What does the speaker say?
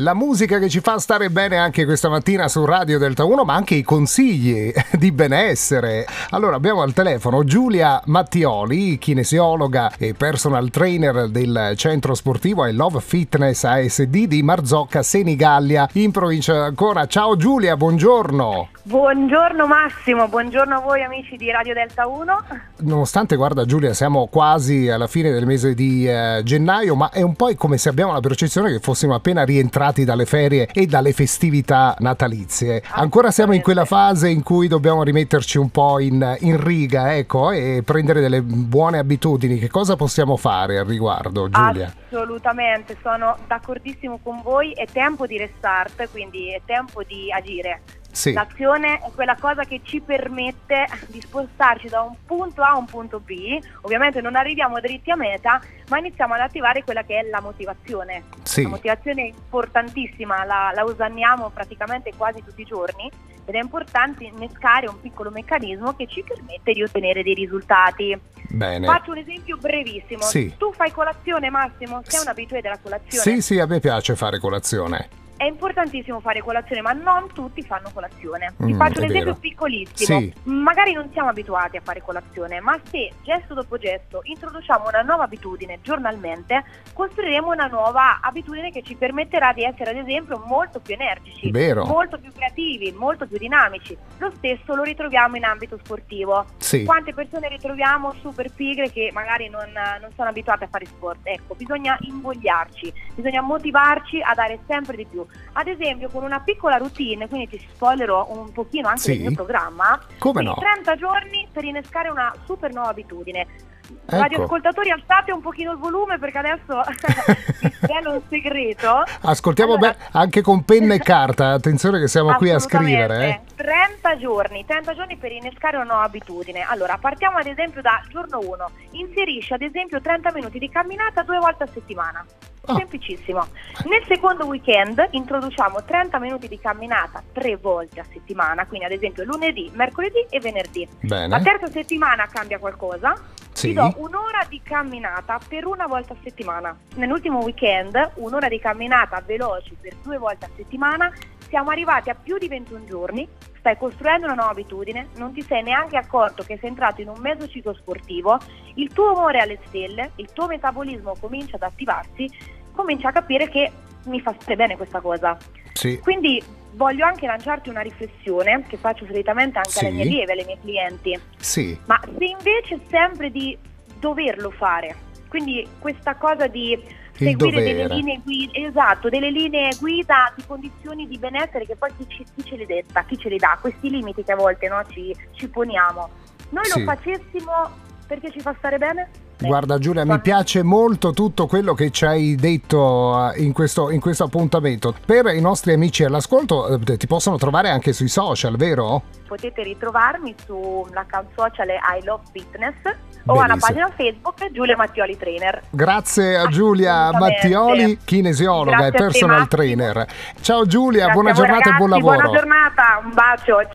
La musica che ci fa stare bene anche questa mattina su Radio Delta 1, ma anche i consigli di benessere. Allora abbiamo al telefono Giulia Mattioli, kinesiologa e personal trainer del centro sportivo I Love Fitness ASD di Marzocca, Senigallia, in provincia d'Ancona. Ciao Giulia, buongiorno. Buongiorno Massimo, buongiorno a voi amici di Radio Delta 1. Nonostante, guarda Giulia, siamo quasi alla fine del mese di eh, gennaio, ma è un po' come se abbiamo la percezione che fossimo appena rientrati dalle ferie e dalle festività natalizie. Ancora siamo in quella fase in cui dobbiamo rimetterci un po' in, in riga, ecco, e prendere delle buone abitudini. Che cosa possiamo fare al riguardo, Giulia? Assolutamente, sono d'accordissimo con voi, è tempo di restart, quindi è tempo di agire. Sì. L'azione è quella cosa che ci permette di spostarci da un punto A a un punto B. Ovviamente non arriviamo dritti a meta, ma iniziamo ad attivare quella che è la motivazione. Sì. La motivazione è importantissima, la, la usanniamo praticamente quasi tutti i giorni ed è importante innescare un piccolo meccanismo che ci permette di ottenere dei risultati. Bene. Faccio un esempio brevissimo. Sì. Tu fai colazione, Massimo? Sei un abitué della colazione? Sì, sì, a me piace fare colazione. È importantissimo fare colazione, ma non tutti fanno colazione. Ti Mm, faccio un esempio vero. piccolissimo. Sì. Magari non siamo abituati a fare colazione, ma se gesto dopo gesto introduciamo una nuova abitudine giornalmente, costruiremo una nuova abitudine che ci permetterà di essere, ad esempio, molto più energici, Vero. molto più creativi, molto più dinamici. Lo stesso lo ritroviamo in ambito sportivo. Sì. Quante persone ritroviamo super pigre che magari non, non sono abituate a fare sport? Ecco, bisogna invogliarci, bisogna motivarci a dare sempre di più. Ad esempio, con una piccola routine, quindi ti spoilerò un pochino anche Sì. del mio programma, Come no? 30 giorni per innescare una super nuova abitudine. Ecco. Radioascoltatori, alzate un pochino il volume perché adesso vi svelo un segreto. Ascoltiamo Allora- bene anche con penna e carta. Attenzione che siamo qui a scrivere. Eh. Assolutamente. 30 giorni, 30 giorni per innescare una nuova abitudine. Allora, partiamo ad esempio da giorno 1. Inserisci ad esempio 30 minuti di camminata due volte a settimana. Ah. Semplicissimo. Nel secondo weekend introduciamo 30 minuti di camminata tre volte a settimana, quindi ad esempio lunedì, mercoledì e venerdì. Bene. La terza settimana cambia qualcosa. Sì. Ti do un'ora di camminata per una volta a settimana. Nell'ultimo weekend, un'ora di camminata veloce per due volte a settimana. Siamo arrivati a più di 21 giorni. Stai costruendo una nuova abitudine, non ti sei neanche accorto che sei entrato in un mezzo ciclo sportivo, il tuo umore è alle stelle, il tuo metabolismo comincia ad attivarsi, comincia a capire che mi fa stare bene questa cosa. Sì. Quindi voglio anche lanciarti una riflessione che faccio solitamente anche alle Sì. mie lieve, alle mie clienti. Sì. Ma se invece sempre di doverlo fare, quindi questa cosa di seguire delle dovere. linee guida, esatto, delle linee guida di condizioni di benessere che poi chi, ci- chi ce le detta, chi ce le dà, questi limiti che a volte no, ci, ci poniamo. Noi Sì. lo facessimo perché ci fa stare bene? Guarda Giulia, mi piace molto tutto quello che ci hai detto eh, in questo, in questo appuntamento. Per i nostri amici all'ascolto eh, ti possono trovare anche sui social, vero? Potete ritrovarmi sull'account social I Love Fitness o alla pagina Facebook Giulia Mattioli Trainer. Grazie a Giulia Assolutamente. Mattioli, kinesiologa Grazie e te, personal Massimo. trainer. Ciao Giulia, Grazie buona giornata e buon ragazzi, lavoro. Buona giornata, un bacio.